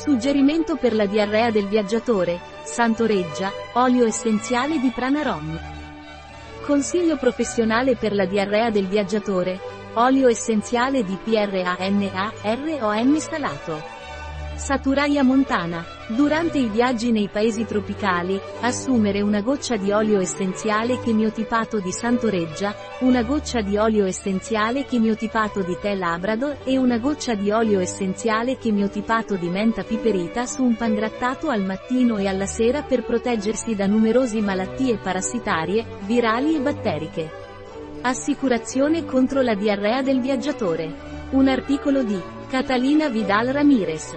Suggerimento per la diarrea del viaggiatore, Santoreggia, olio essenziale di Pranarom. Consiglio professionale per la diarrea del viaggiatore, olio essenziale di PRANA-ROM installato. Saturaia montana. Durante i viaggi nei paesi tropicali, assumere una goccia di olio essenziale chemiotipato di Santoreggia, una goccia di olio essenziale chemiotipato di tè labrador e una goccia di olio essenziale chemiotipato di menta piperita su un pangrattato al mattino e alla sera per proteggersi da numerose malattie parassitarie, virali e batteriche. Assicurazione contro la diarrea del viaggiatore. Un articolo di Catalina Vidal Ramirez.